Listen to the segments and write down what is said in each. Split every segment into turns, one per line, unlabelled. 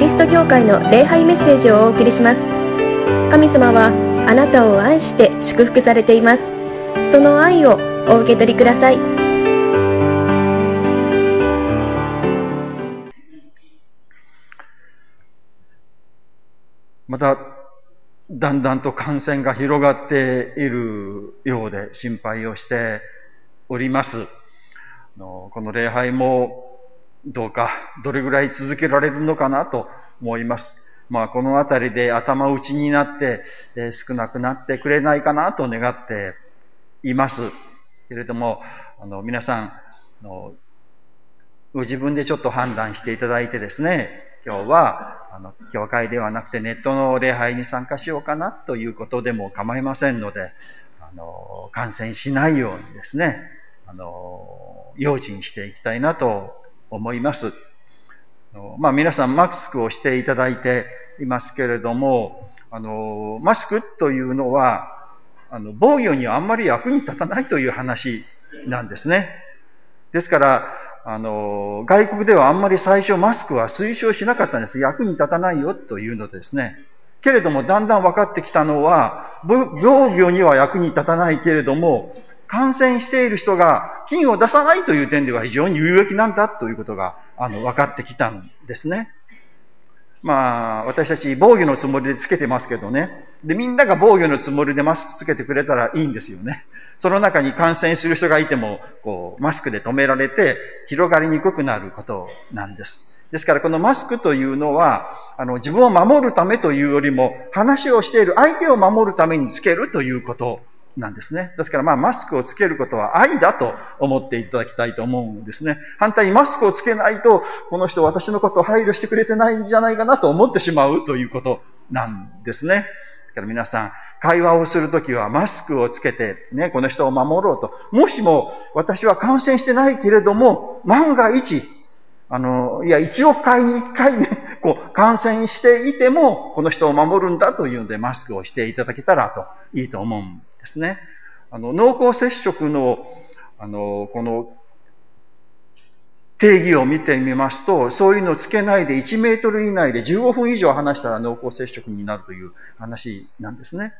リスト教会の礼拝メッセージをお送りします。神様はあなたを愛して祝福されています。その愛をお受け取りください。
また、だんだんと感染が広がっているようで心配をしております。この礼拝もどうか、どれぐらい続けられるのかなと思います。まあ、このあたりで頭打ちになって、え、少なくなってくれないかなと願っています。けれども、あの、皆さん、あのご自分でちょっと判断していただいてですね、今日は、あの、教会ではなくてネットの礼拝に参加しようかなということでも構いませんので、あの、感染しないようにですね、あの、用心していきたいなと思います。まあ皆さんマスクをしていただいていますけれども、あの、マスクというのは、あの、防御にはあんまり役に立たないという話なんですね。ですから、あの、外国ではあんまり最初マスクは推奨しなかったんです。役に立たないよというのですね。けれども、だんだん分かってきたのは、防御には役に立たないけれども、感染している人が菌を出さないという点では非常に有益なんだということが、あの、分かってきたんですね。まあ、私たち防御のつもりでつけてますけどね。で、みんなが防御のつもりでマスクつけてくれたらいいんですよね。その中に感染する人がいても、こう、マスクで止められて、広がりにくくなることなんです。ですから、このマスクというのは、あの、自分を守るためというよりも、話をしている相手を守るためにつけるということなんですね。ですからまあマスクをつけることは愛だと思っていただきたいと思うんですね。反対にマスクをつけないと、この人私のことを配慮してくれてないんじゃないかなと思ってしまうということなんですね。ですから皆さん、会話をするときはマスクをつけて、ね、この人を守ろうと。もしも私は感染してないけれども、万が一、あの、いや、1億回に1回ね、こう、感染していても、この人を守るんだというので、マスクをしていただけたらと、いいと思うんですね。あの、濃厚接触の、あの、この、定義を見てみますと、そういうのをつけないで1メートル以内で15分以上話したら濃厚接触になるという話なんですね。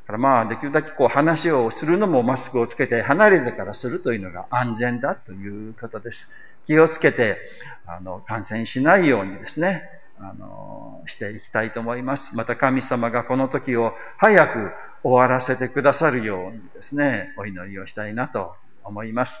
だからまあ、できるだけこう話をするのもマスクをつけて離れてからするというのが安全だということです。気をつけて、あの、感染しないようにですね、あの、していきたいと思います。また神様がこの時を早く終わらせてくださるようにですね、お祈りをしたいなと思います。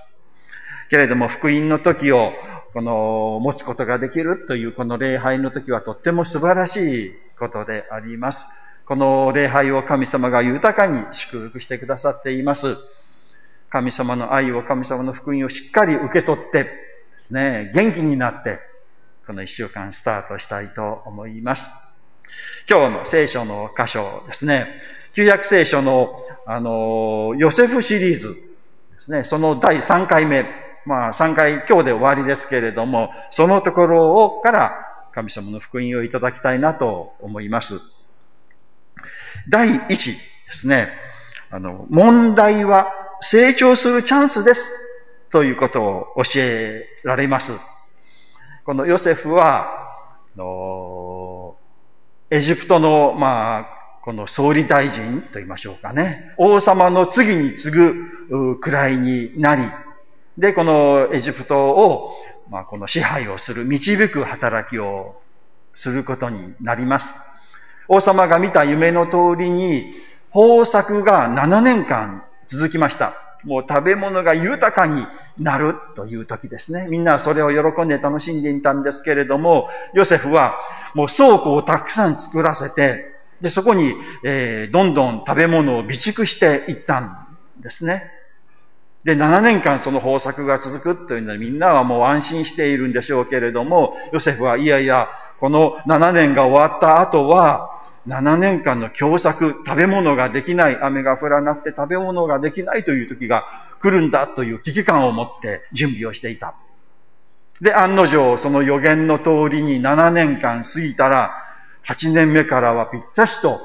けれども、福音の時を、この、持つことができるというこの礼拝の時はとっても素晴らしいことであります。この礼拝を神様が豊かに祝福してくださっています。神様の愛を、神様の福音をしっかり受け取ってですね、元気になって、この一週間スタートしたいと思います。今日の聖書の箇所ですね。旧約聖書の、あの、ヨセフシリーズですね。その第3回目。まあ3回今日で終わりですけれども、そのところをから神様の福音をいただきたいなと思います。第1ですね。あの、問題は成長するチャンスです。ということを教えられます。このヨセフは、あのエジプトの、まあ、この総理大臣と言いましょうかね。王様の次に次ぐくらいになり、で、このエジプトを、まあ、この支配をする、導く働きをすることになります。王様が見た夢の通りに、豊作が7年間続きました。もう食べ物が豊かになるという時ですね。みんなそれを喜んで楽しんでいたんですけれども、ヨセフはもう倉庫をたくさん作らせて、で、そこに、えー、どんどん食べ物を備蓄していったんですね。で、7年間その豊作が続くというのはみんなはもう安心しているんでしょうけれども、ヨセフはいやいや、この7年が終わった後は、7年間の共作、食べ物ができない、雨が降らなくて食べ物ができないという時が来るんだという危機感を持って準備をしていた。で、案の定、その予言の通りに7年間過ぎたら、8年目からはぴったしと、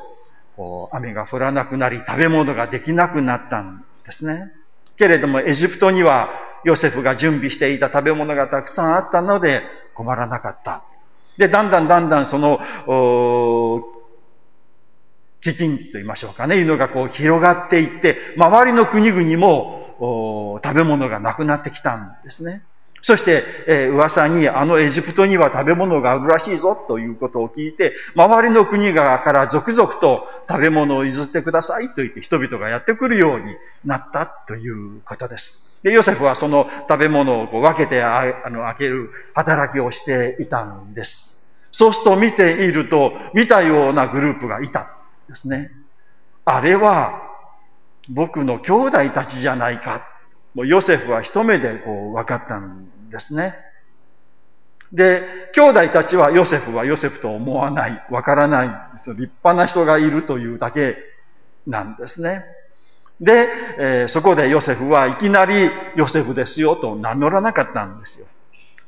雨が降らなくなり、食べ物ができなくなったんですね。けれども、エジプトには、ヨセフが準備していた食べ物がたくさんあったので、困らなかった。で、だんだんだんだんその、飢饉と言いましょうかね、いうのがこう広がっていって、周りの国々も食べ物がなくなってきたんですね。そして、えー、噂にあのエジプトには食べ物があるらしいぞということを聞いて、周りの国側から続々と食べ物を譲ってくださいと言って人々がやってくるようになったということです。で、ヨセフはその食べ物をこう分けてあの開ける働きをしていたんです。そうすると見ていると、見たようなグループがいたんですね。あれは僕の兄弟たちじゃないかもうヨセフは一目でこう分かったんですね。で、兄弟たちはヨセフはヨセフと思わない、わからない立派な人がいるというだけなんですね。で、えー、そこでヨセフはいきなりヨセフですよと名乗らなかったんですよ。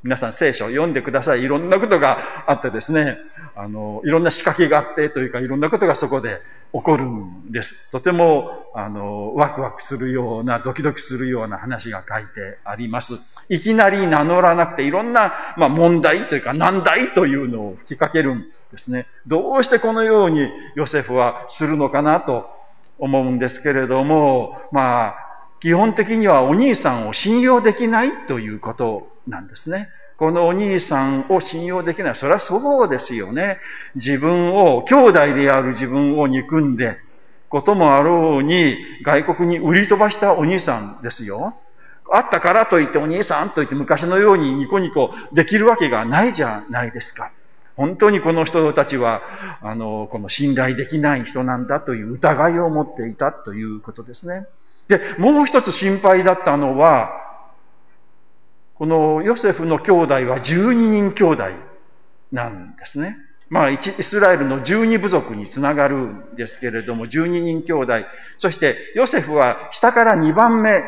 皆さん聖書を読んでください。いろんなことがあってですね、あの、いろんな仕掛けがあってというか、いろんなことがそこで起こるんです。とても、あの、ワクワクするような、ドキドキするような話が書いてあります。いきなり名乗らなくて、いろんな、まあ、問題というか、難題というのを吹きかけるんですね。どうしてこのようにヨセフはするのかなと思うんですけれども、まあ、基本的にはお兄さんを信用できないということなんですね。このお兄さんを信用できない。それはそうですよね。自分を、兄弟である自分を憎んで、こともあろうに、外国に売り飛ばしたお兄さんですよ。あったからといってお兄さんと言って昔のようにニコニコできるわけがないじゃないですか。本当にこの人たちは、あの、この信頼できない人なんだという疑いを持っていたということですね。で、もう一つ心配だったのは、このヨセフの兄弟は12人兄弟なんですね。まあ、イスラエルの12部族につながるんですけれども、12人兄弟。そして、ヨセフは下から2番目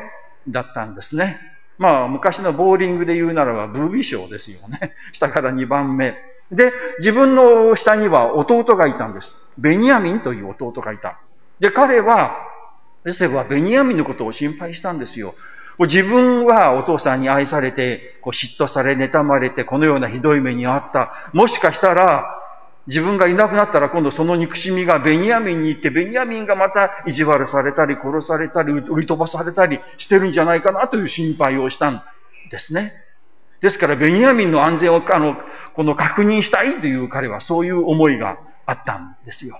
だったんですね。まあ、昔のボーリングで言うならば、ブービー賞ですよね。下から2番目。で、自分の下には弟がいたんです。ベニヤミンという弟がいた。で、彼は、ヨセフはベニヤミンのことを心配したんですよ。自分はお父さんに愛されて、こう嫉妬され、妬まれて、このようなひどい目にあった。もしかしたら、自分がいなくなったら今度その憎しみがベニヤミンに行って、ベニヤミンがまた意地悪されたり、殺されたり、売り飛ばされたりしてるんじゃないかなという心配をしたんですね。ですから、ベニヤミンの安全を、あの、この確認したいという彼はそういう思いがあったんですよ。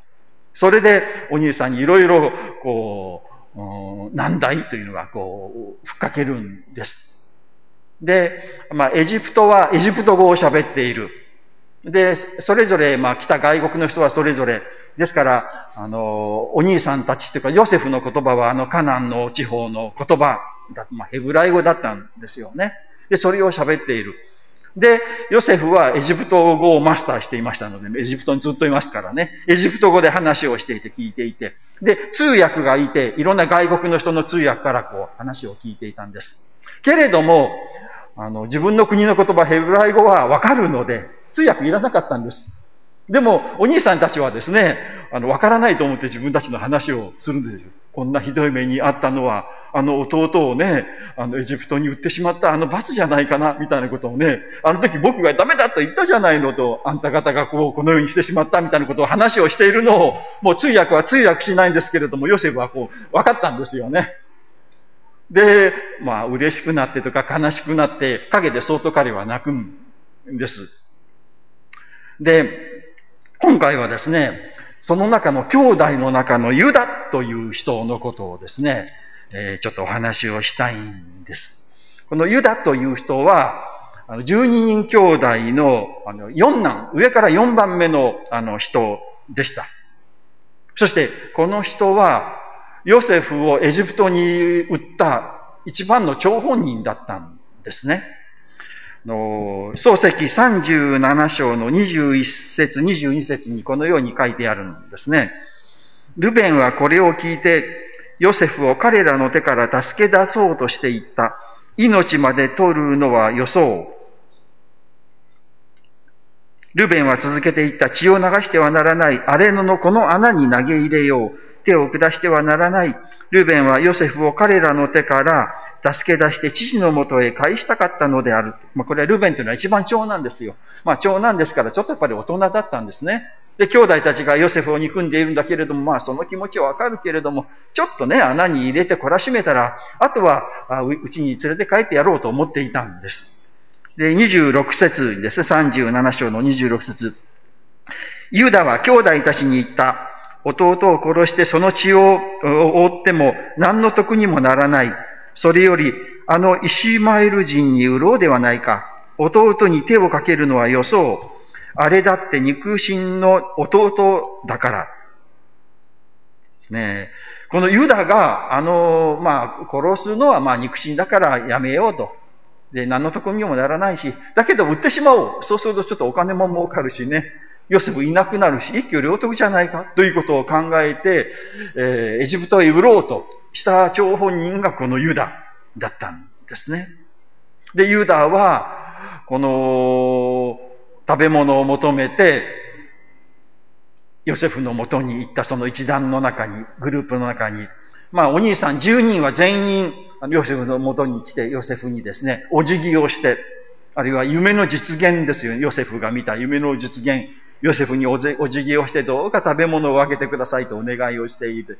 それで、お兄さんにいろいろ、こう、難題というのがこう、ふっかけるんです。で、まあ、エジプトはエジプト語を喋っている。で、それぞれ、まあ、来た外国の人はそれぞれ、ですから、あの、お兄さんたちというか、ヨセフの言葉は、あの、カナンの地方の言葉だ、まあ、ヘブライ語だったんですよね。で、それを喋っている。で、ヨセフはエジプト語をマスターしていましたので、エジプトにずっといますからね、エジプト語で話をしていて聞いていて、で、通訳がいて、いろんな外国の人の通訳からこう話を聞いていたんです。けれども、あの、自分の国の言葉、ヘブライ語はわかるので、通訳いらなかったんです。でも、お兄さんたちはですね、あの、わからないと思って自分たちの話をするんですよ。こんなひどい目にあったのは、あの弟をね、あのエジプトに売ってしまったあの罰じゃないかな、みたいなことをね、あの時僕がダメだと言ったじゃないのと、あんた方がこう、このようにしてしまったみたいなことを話をしているのを、もう通訳は通訳しないんですけれども、ヨセフはこう、分かったんですよね。で、まあ、嬉しくなってとか悲しくなって、陰で相当彼は泣くんです。で、今回はですね、その中の兄弟の中のユダという人のことをですね、えー、ちょっとお話をしたいんです。このユダという人は、あの12人兄弟のあの四男、上から4番目のあの人でした。そして、この人は、ヨセフをエジプトに売った一番の張本人だったんですね。の漱石37章の21節、22節にこのように書いてあるんですね。ルベンはこれを聞いて、ヨセフを彼らの手から助け出そうとしていった。命まで取るのは予想。ルベンは続けていった。血を流してはならない荒れ野のこの穴に投げ入れよう。手を下してはならない。ルーベンはヨセフを彼らの手から助け出して父のもとへ返したかったのである。まあ、これはルーベンというのは一番長男ですよ。まあ、長男ですからちょっとやっぱり大人だったんですね。で、兄弟たちがヨセフを憎んでいるんだけれども、まあその気持ちはわかるけれども、ちょっとね、穴に入れて懲らしめたら、あとはうちに連れて帰ってやろうと思っていたんです。で、26節ですね、37章の26節ユダは兄弟たちに言った。弟を殺してその血を覆っても何の得にもならない。それより、あのイシマエル人に売ろうではないか。弟に手をかけるのはよそう。あれだって肉親の弟だから。ねこのユダが、あの、まあ、殺すのはまあ肉親だからやめようと。で、何の得にもならないし、だけど売ってしまおう。そうするとちょっとお金も儲かるしね。ヨセフいなくなるし、一挙両得じゃないかということを考えて、えー、エジプトへ売ろうとした張本人がこのユダだったんですね。で、ユダは、この、食べ物を求めて、ヨセフのもとに行ったその一団の中に、グループの中に、まあお兄さん10人は全員ヨセフのもとに来て、ヨセフにですね、お辞儀をして、あるいは夢の実現ですよ。ヨセフが見た夢の実現。ヨセフにお辞儀をしてどうか食べ物をあげてくださいとお願いをしている。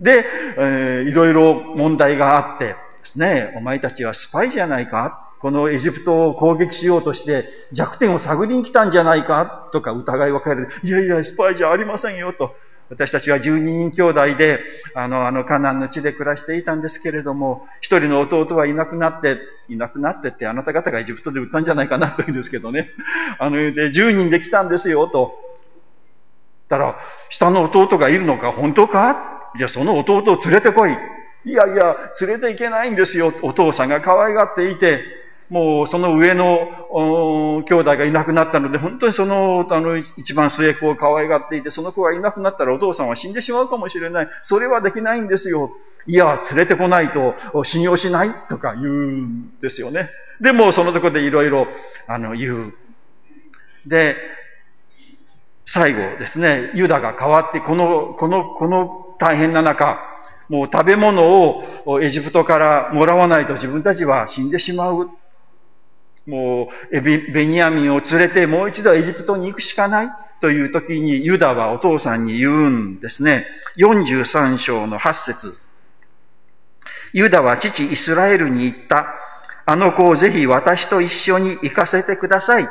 で、えー、いろいろ問題があってですね、お前たちはスパイじゃないか？このエジプトを攻撃しようとして弱点を探りに来たんじゃないか？とか疑い分かれる。いやいや、スパイじゃありませんよと。私たちは12人兄弟で、あの、あの、カナンの地で暮らしていたんですけれども、一人の弟はいなくなって、いなくなってって、あなた方がエジプトで売ったんじゃないかなと言うんですけどね。あの、で、10人で来たんですよ、と。たら、下の弟がいるのか、本当か？じゃあその弟を連れてこい。いやいや、連れて行けないんですよ。お父さんが可愛がっていて、もうその上の兄弟がいなくなったので、本当にその、あの、一番末っ子を可愛がっていて、その子がいなくなったらお父さんは死んでしまうかもしれない。それはできないんですよ。いや、連れてこないと信用しないとか言うんですよね。でも、そのとこでいろいろ、あの、言う。で、最後ですね、ユダが変わって、この、この、この大変な中、もう食べ物をエジプトからもらわないと自分たちは死んでしまう。もうベニヤミンを連れてもう一度エジプトに行くしかないという時にユダはお父さんに言うんですね。43章の8節ユダは父イスラエルに言った。あの子をぜひ私と一緒に行かせてください。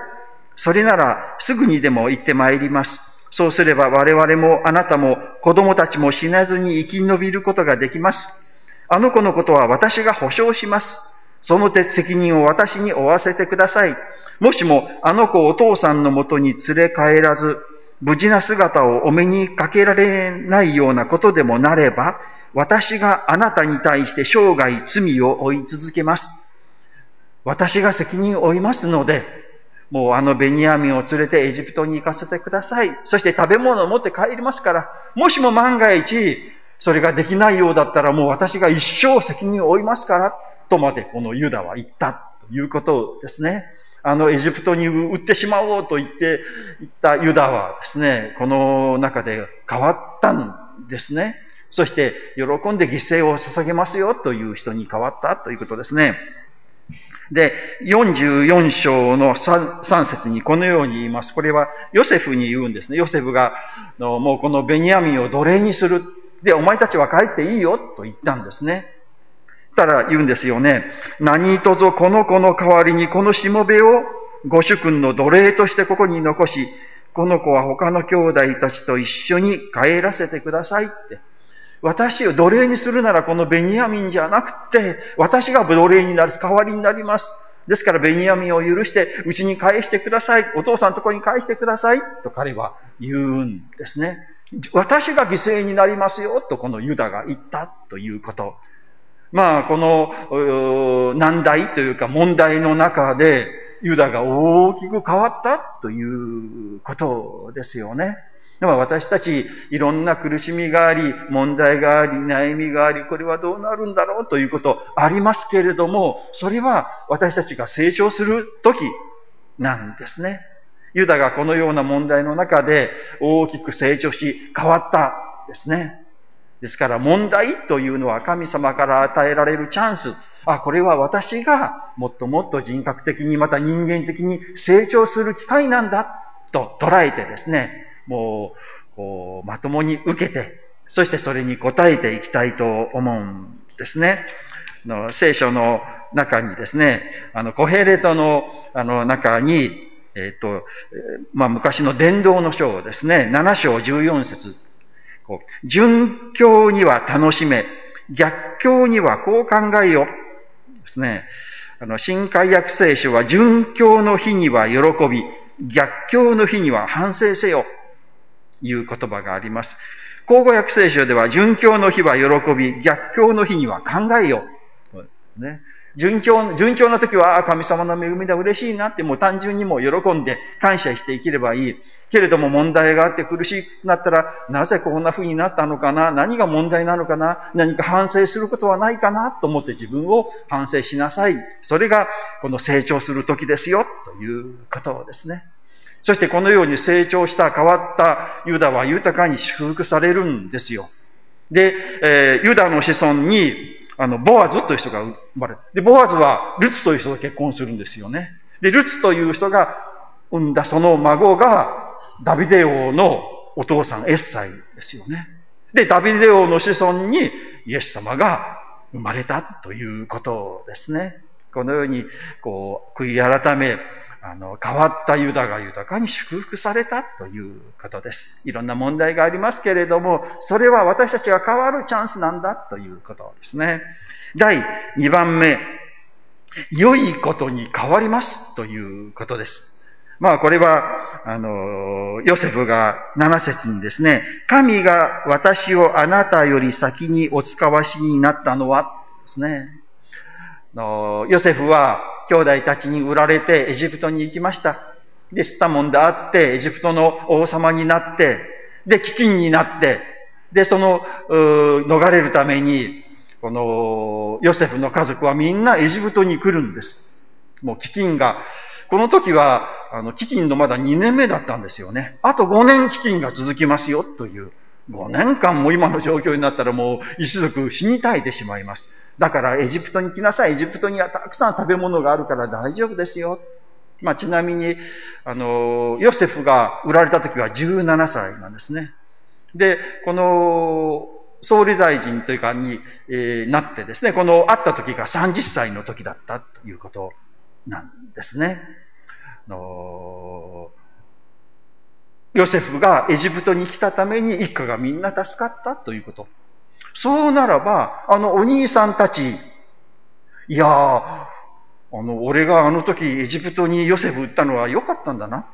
それならすぐにでも行ってまいります。そうすれば我々もあなたも子供たちも死なずに生き延びることができます。あの子のことは私が保証します。その責任を私に負わせてください。もしもあの子をお父さんのもとに連れ帰らず、無事な姿をお目にかけられないようなことでもなれば、私があなたに対して生涯罪を負い続けます。私が責任を負いますので、もうあのベニヤミンを連れてエジプトに行かせてください。そして食べ物を持って帰りますから、もしも万が一、それができないようだったらもう私が一生責任を負いますから、とまでこのユダは言ったということですね。あの、エジプトに売ってしまおうと言って、言ったユダはですね、この中で変わったんですね。そして、喜んで犠牲を捧げますよという人に変わったということですね。で、44章の 3, 3節にこのように言います。これはヨセフに言うんですね。ヨセフが、もうこのベニヤミンを奴隷にする。で、お前たちは帰っていいよと言ったんですね。たら言うんですよね。何とぞこの子の代わりにこのしもべをご主君の奴隷としてここに残し、この子は他の兄弟たちと一緒に帰らせてくださいって。私を奴隷にするならこのベニヤミンじゃなくて、私が奴隷になる、代わりになります。ですからベニヤミンを許して、うちに返してください。お父さんのとこに返してください。と彼は言うんですね。私が犠牲になりますよ。とこのユダが言ったということ。まあ、この難題というか問題の中で、ユダが大きく変わったということですよね。でも私たちいろんな苦しみがあり、問題があり、悩みがあり、これはどうなるんだろうということありますけれども、それは私たちが成長する時なんですね。ユダがこのような問題の中で大きく成長し変わったですね。ですから問題というのは神様から与えられるチャンス。あ、これは私がもっともっと人格的にまた人間的に成長する機会なんだと捉えてですね、もう、まともに受けて、そしてそれに応えていきたいと思うんですね。の聖書の中にですね、あの、コヘレトのあの中に、えっ、と、まあ、昔の伝道の章ですね、7章14節、順境には楽しめ、逆境にはこう考えよ。ですね。あの、新海約聖書は、順境の日には喜び、逆境の日には反省せよ。いう言葉があります。口語訳聖書では、順境の日は喜び、逆境の日には考えよう。ですね。順調、順調な時は、神様の恵みだ、嬉しいなって、もう単純にも喜んで感謝して生きればいい。けれども問題があって苦しくなったら、なぜこんな風になったのかな？何が問題なのかな？何か反省することはないかなと思って自分を反省しなさい。それが、この成長する時ですよ、ということですね。そしてこのように成長した変わったユダは豊かに祝福されるんですよ。で、えー、ユダの子孫にあの、ボアズという人が生まれで、ボアズはルツという人と結婚するんですよね。で、ルツという人が産んだその孫が、ダビデ王のお父さんエッサイですよね。で、ダビデ王の子孫にイエス様が生まれたということですね。このように、こう、悔い改め、あの、変わったユダが豊かに祝福されたということです。いろんな問題がありますけれども、それは私たちが変わるチャンスなんだということですね。第2番目、良いことに変わりますということです。まあこれは、あの、ヨセフが7節にですね、神が私をあなたより先にお使わしになったのは、ですね。のヨセフは兄弟たちに売られてエジプトに行きました。で、スタモンであって、エジプトの王様になって、で、飢饉になって、で、その、逃れるために、この、ヨセフの家族はみんなエジプトに来るんです。もう飢饉が、この時は、あの、飢饉のまだ2年目だったんですよね。あと5年飢饉が続きますよ、という。5年間も今の状況になったらもう一族死に絶えてしまいます。だからエジプトに来なさい。エジプトにはたくさん食べ物があるから大丈夫ですよ。まあ、ちなみに、あの、ヨセフが売られた時は17歳なんですね。で、この、総理大臣というかに、えー、なってですね、この会った時が30歳の時だったということなんですね。あのヨセフがエジプトに来たために一家がみんな助かったということ。そうならば、あのお兄さんたち、いやー、あの、俺があの時エジプトにヨセフ売ったのは良かったんだな。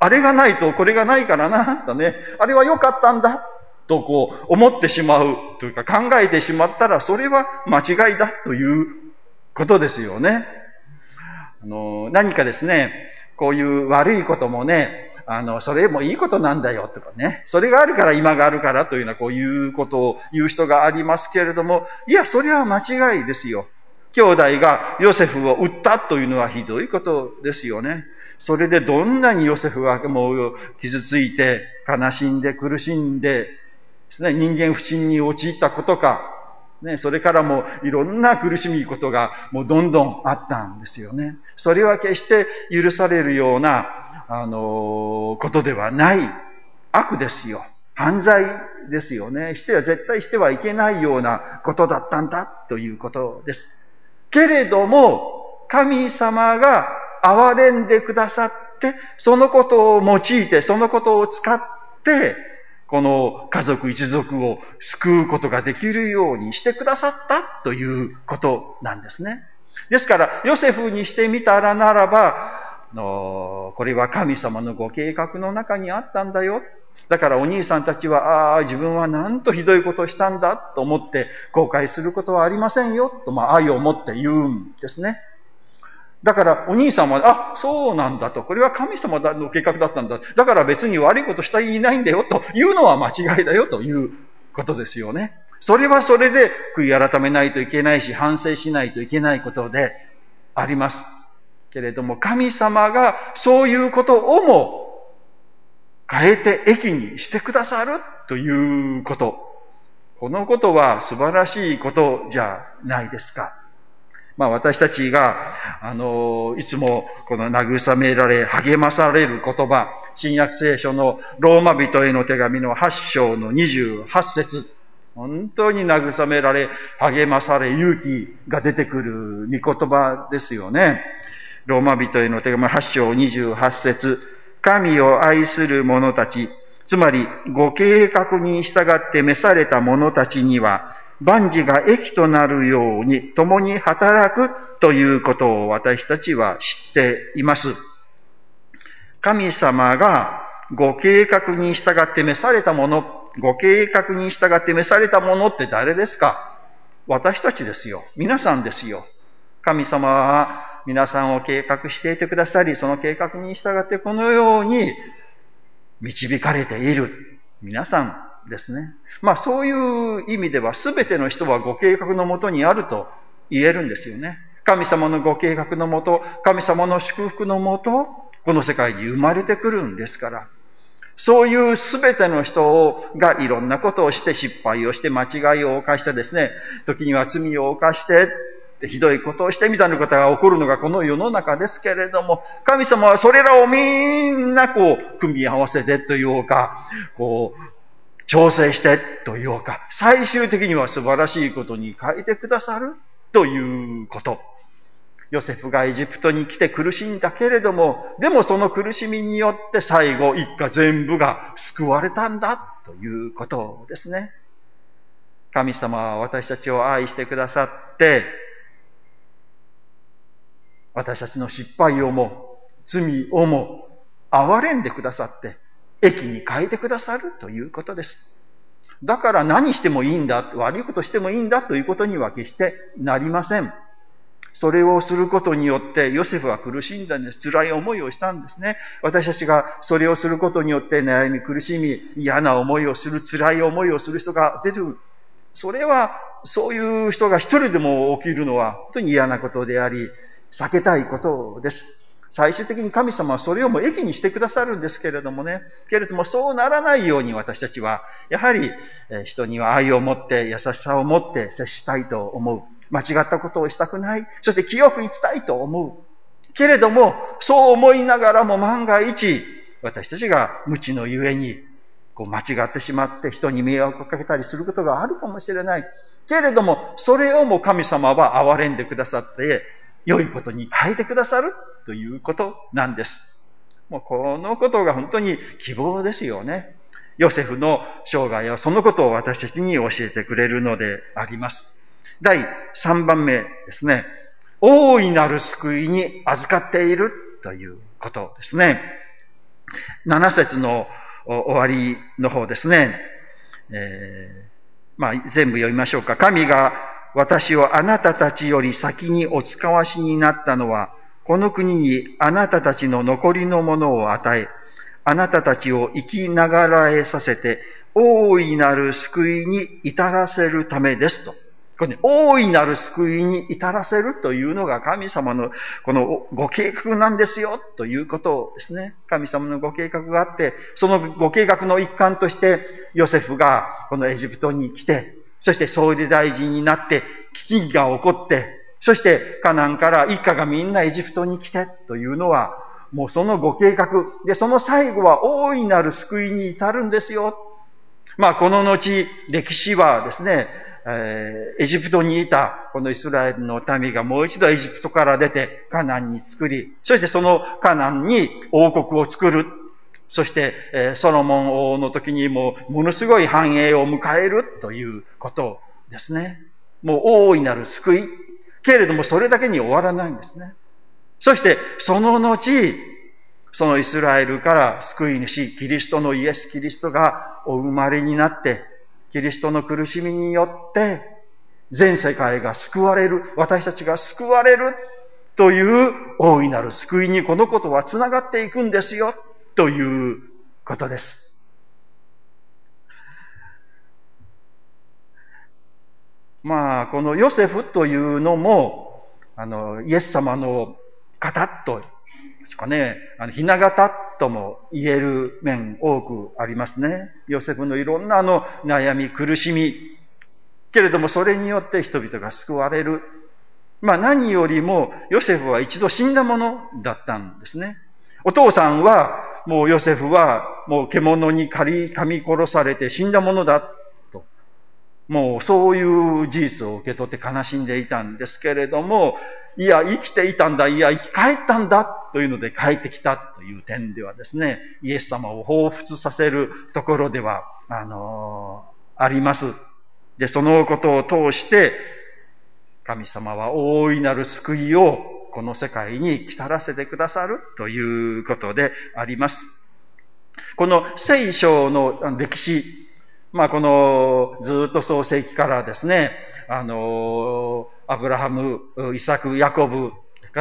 あれがないとこれがないからな、だね。あれは良かったんだ。とこう思ってしまうというか考えてしまったらそれは間違いだということですよね。あの、何かですね、こういう悪いこともね、あの、それもいいことなんだよとかね。それがあるから今があるからというようなこういうことを言う人がありますけれども、いや、それは間違いですよ。兄弟がヨセフを撃ったというのはひどいことですよね。それでどんなにヨセフはもう傷ついて、悲しんで苦しんで、ですね、人間不信に陥ったことか、ね、それからもいろんな苦しみことがもうどんどんあったんですよね。それは決して許されるようなあの、ことではない悪ですよ。犯罪ですよね。しては絶対してはいけないようなことだったんだということです。けれども、神様が憐れんでくださって、そのことを用いて、そのことを使って、この家族一族を救うことができるようにしてくださったということなんですね。ですから、ヨセフにしてみたらならば、の、これは神様のご計画の中にあったんだよ。だからお兄さんたちは、ああ、自分はなんとひどいことをしたんだと思って後悔することはありませんよ、と、まあ愛を持って言うんですね。だからお兄さんは、あ、そうなんだと。これは神様の計画だったんだ。だから別に悪いことしたいないんだよというのは間違いだよということですよね。それはそれで悔い改めないといけないし、反省しないといけないことであります。けれども、神様がそういうことをも変えて益にしてくださるということ。このことは素晴らしいことじゃないですか。まあ私たちが、あの、いつもこの慰められ、励まされる言葉、新約聖書のローマ人への手紙の8章の28節本当に慰められ、励まされ、勇気が出てくる御言葉ですよね。ローマ人への手紙8章28節神を愛する者たち、つまりご計画に従って召された者たちには、万事が益となるように共に働くということを私たちは知っています。神様がご計画に従って召されたもの、ご計画に従って召されたものって誰ですか？私たちですよ。皆さんですよ。神様は皆さんを計画していてくださり、その計画に従ってこのように導かれている。皆さんですね。まあそういう意味では全ての人はご計画のもとにあると言えるんですよね。神様のご計画のもと、神様の祝福のもと、この世界に生まれてくるんですから。そういう全ての人がいろんなことをして失敗をして間違いを犯してですね、時には罪を犯してひどいことをしてみたいなことが起こるのがこの世の中ですけれども、神様はそれらをみんなこう、組み合わせてというか、こう、調整してというか、最終的には素晴らしいことに変えてくださるということ。ヨセフがエジプトに来て苦しんだけれども、でもその苦しみによって最後一家全部が救われたんだということですね。神様は私たちを愛してくださって、私たちの失敗をも、罪をも、憐れんでくださって、駅に変えてくださるということです。だから何してもいいんだ、悪いことしてもいいんだということには決してなりません。それをすることによって、ヨセフは苦しんだんです。辛い思いをしたんですね。私たちがそれをすることによって悩み、苦しみ、嫌な思いをする、辛い思いをする人が出る。それは、そういう人が一人でも起きるのは、本当に嫌なことであり、避けたいことです。最終的に神様はそれをも益にしてくださるんですけれどもね。けれどもそうならないように私たちは、やはり人には愛を持って優しさを持って接したいと思う。間違ったことをしたくない。そして清く生きたいと思う。けれども、そう思いながらも万が一、私たちが無知のゆえに、こう間違ってしまって人に迷惑をかけたりすることがあるかもしれない。けれども、それをも神様は憐れんでくださって、良いことに変えてくださるということなんです。もうこのことが本当に希望ですよね。ヨセフの生涯はそのことを私たちに教えてくれるのであります。第3番目ですね。大いなる救いに預かっているということですね。7節の終わりの方ですね。えー、まあ、全部読みましょうか。神が私をあなたたちより先にお使わしになったのは、この国にあなたたちの残りのものを与え、あなたたちを生きながらえさせて、大いなる救いに至らせるためですと。これね、大いなる救いに至らせるというのが神様のこのご計画なんですよということですね。神様のご計画があって、そのご計画の一環として、ヨセフがこのエジプトに来て、そして総理大臣になって飢饉が起こって、そしてカナンから一家がみんなエジプトに来てというのは、もうそのご計画。で、その最後は大いなる救いに至るんですよ。まあ、この後、歴史はですね、えー、エジプトにいたこのイスラエルの民がもう一度エジプトから出てカナンに作り、そしてそのカナンに王国を作る。そして、ソロモン王の時にもものすごい繁栄を迎えるということですね。もう大いなる救いけれどもそれだけに終わらないんですね。そしてその後、そのイスラエルから救い主、キリストのイエス・キリストがお生まれになって、キリストの苦しみによって、全世界が救われる、私たちが救われるという大いなる救いにこのことは繋がっていくんですよ、ということです。まあ、このヨセフというのも、あの、イエス様の方と、かね、あの、ひな形とも言える面多くありますね。ヨセフのいろんなあの悩み、苦しみ、けれどもそれによって人々が救われる。まあ何よりもヨセフは一度死んだものだったんですね。お父さんはもうヨセフはもう獣に狩り、噛み殺されて死んだものだと。もうそういう事実を受け取って悲しんでいたんですけれども、いや、生きていたんだ、いや、生き返ったんだというので帰ってきたという点ではですね、イエス様を彷彿させるところでは、あのー、あります。で、そのことを通して、神様は大いなる救いをこの世界に来たらせてくださるということであります。この聖書の歴史、まあこのずっと創世記からですね、あの、アブラハム、イサク、ヤコブ、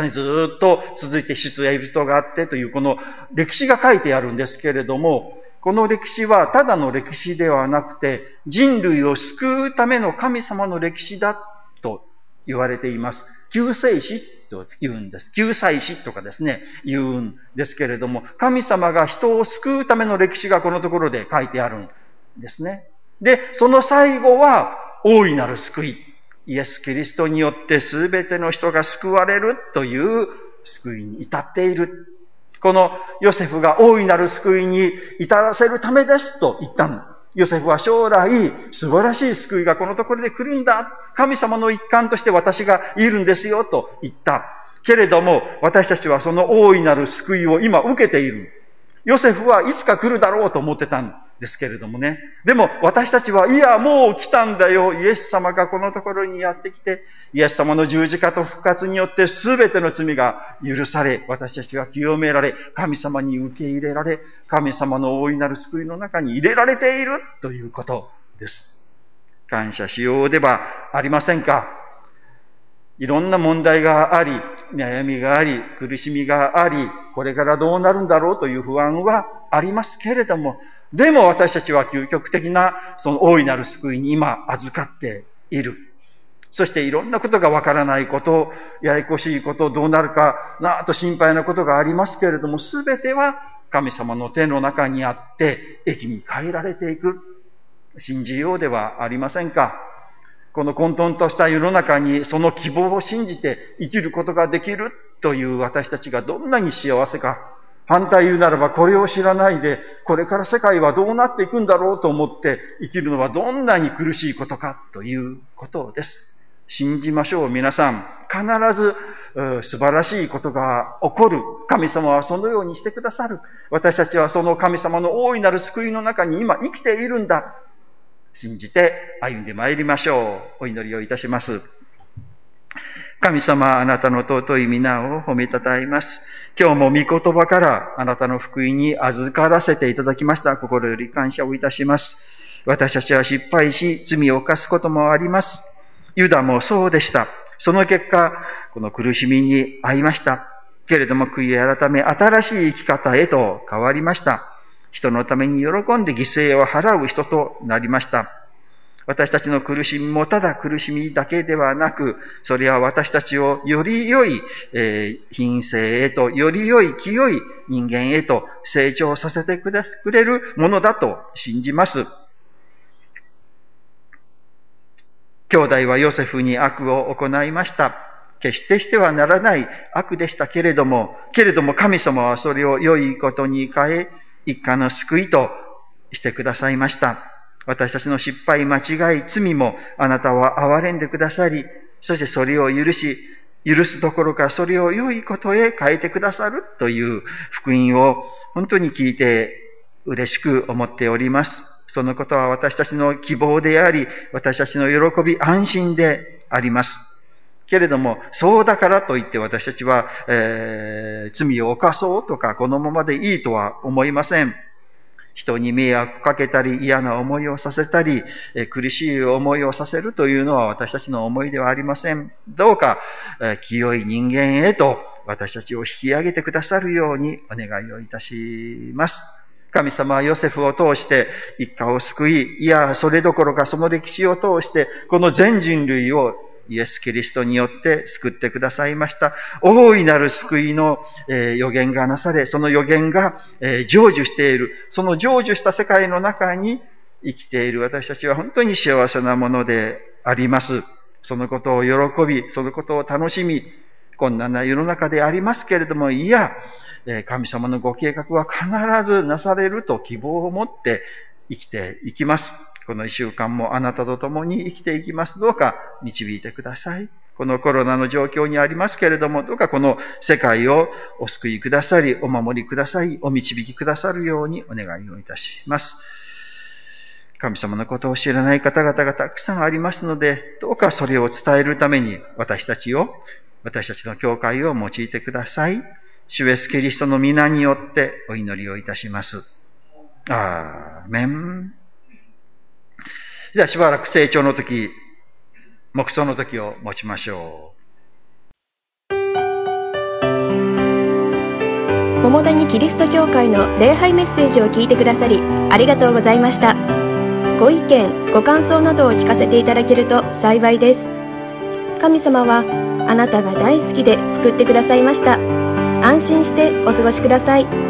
ずっと続いて出エジプトがあってというこの歴史が書いてあるんですけれども、この歴史はただの歴史ではなくて人類を救うための神様の歴史だと言われています。救世史と言うんです。救済史とかですね、言うんですけれども、神様が人を救うための歴史がこのところで書いてあるんですね。で、その最後は大いなる救い。イエス・キリストによって全ての人が救われるという救いに至っている。このヨセフが大いなる救いに至らせるためですと言ったんヨセフは将来素晴らしい救いがこのところで来るんだ。神様の一環として私がいるんですよと言った。けれども私たちはその大いなる救いを今受けている。ヨセフはいつか来るだろうと思ってたんですけれどもね。でも私たちは、いや、もう来たんだよ。イエス様がこのところにやってきて、イエス様の十字架と復活によって全ての罪が許され、私たちは清められ、神様に受け入れられ、神様の大いなる救いの中に入れられているということです。感謝しようではありませんか。いろんな問題があり、悩みがあり、苦しみがあり、これからどうなるんだろうという不安はありますけれども、でも私たちは究極的なその大いなる救いに今預かっている。そしていろんなことがわからないこと、ややこしいこと、どうなるかなぁと心配なことがありますけれども、すべては神様の手の中にあって、駅に変えられていく。信じようではありませんか。この混沌とした世の中にその希望を信じて生きることができるという私たちがどんなに幸せか。反対言うならばこれを知らないで、これから世界はどうなっていくんだろうと思って生きるのはどんなに苦しいことかということです。信じましょう、皆さん。必ず素晴らしいことが起こる。神様はそのようにしてくださる。私たちはその神様の大いなる救いの中に今生きているんだ。信じて歩んでまいりましょう。お祈りをいたします。神様、あなたの尊い皆を褒めたたえます。今日も御言葉からあなたの福音に預からせていただきました心より感謝をいたします。私たちは失敗し、罪を犯すこともあります。ユダもそうでした。その結果、この苦しみに遭いました。けれども悔い改め、新しい生き方へと変わりました。人のために喜んで犠牲を払う人となりました。私たちの苦しみもただ苦しみだけではなく、それは私たちをより良い、えー、品性へと、より良い清い人間へと成長させてくれるものだと信じます。兄弟はヨセフに悪を行いました。決してしてはならない悪でしたけれども、けれども神様はそれを良いことに変え、一家の救いとしてくださいました。私たちの失敗、間違い、罪もあなたは憐れんでくださり、そしてそれを許し、許すどころかそれを良いことへ変えてくださるという福音を本当に聞いて嬉しく思っております。そのことは私たちの希望であり、私たちの喜び、安心であります。けれども、そうだからといって私たちは、えー、罪を犯そうとか、このままでいいとは思いません。人に迷惑かけたり嫌な思いをさせたり、苦しい思いをさせるというのは私たちの思いではありません。どうか、清い人間へと私たちを引き上げてくださるようにお願いをいたします。神様はヨセフを通して一家を救い、いや、それどころかその歴史を通して、この全人類をイエス・キリストによって救ってくださいました。大いなる救いの、え、予言がなされ、その予言が、え、成就している。その成就した世界の中に生きている私たちは本当に幸せなものであります。そのことを喜び、そのことを楽しみ、困難な世の中でありますけれども、いや、神様のご計画は必ずなされると希望を持って生きていきます。この一週間もあなたと共に生きていきます。どうか導いてください。このコロナの状況にありますけれども、どうかこの世界をお救いくださり、お守りください、お導きくださるようにお願いをいたします。神様のことを知らない方々がたくさんありますので、どうかそれを伝えるために私たちを、私たちの教会を用いてください。主イエスキリストの皆によってお祈りをいたします。アーメン。じゃあしばらく成長の時、黙想の時を持ちましょう。
桃谷キリスト教会の礼拝メッセージを聞いてくださりありがとうございました。ご意見、ご感想などを聞かせていただけると幸いです。神様はあなたが大好きで救ってくださいました。安心してお過ごしください。